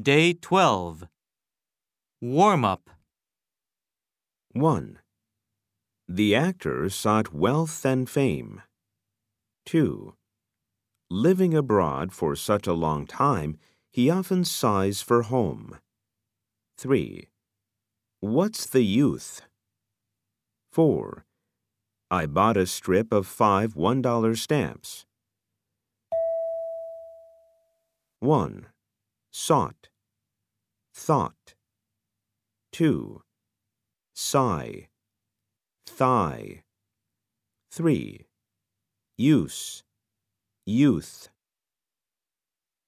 Day 12. Warm up. 1. The actor sought wealth and fame. 2. Living abroad for such a long time, he often sighs for home. 3. What's the youth? 4. I bought a strip of five $1 stamps. 1. Sought. Thought. 2. Sigh. Thigh. 3. Use. Youth.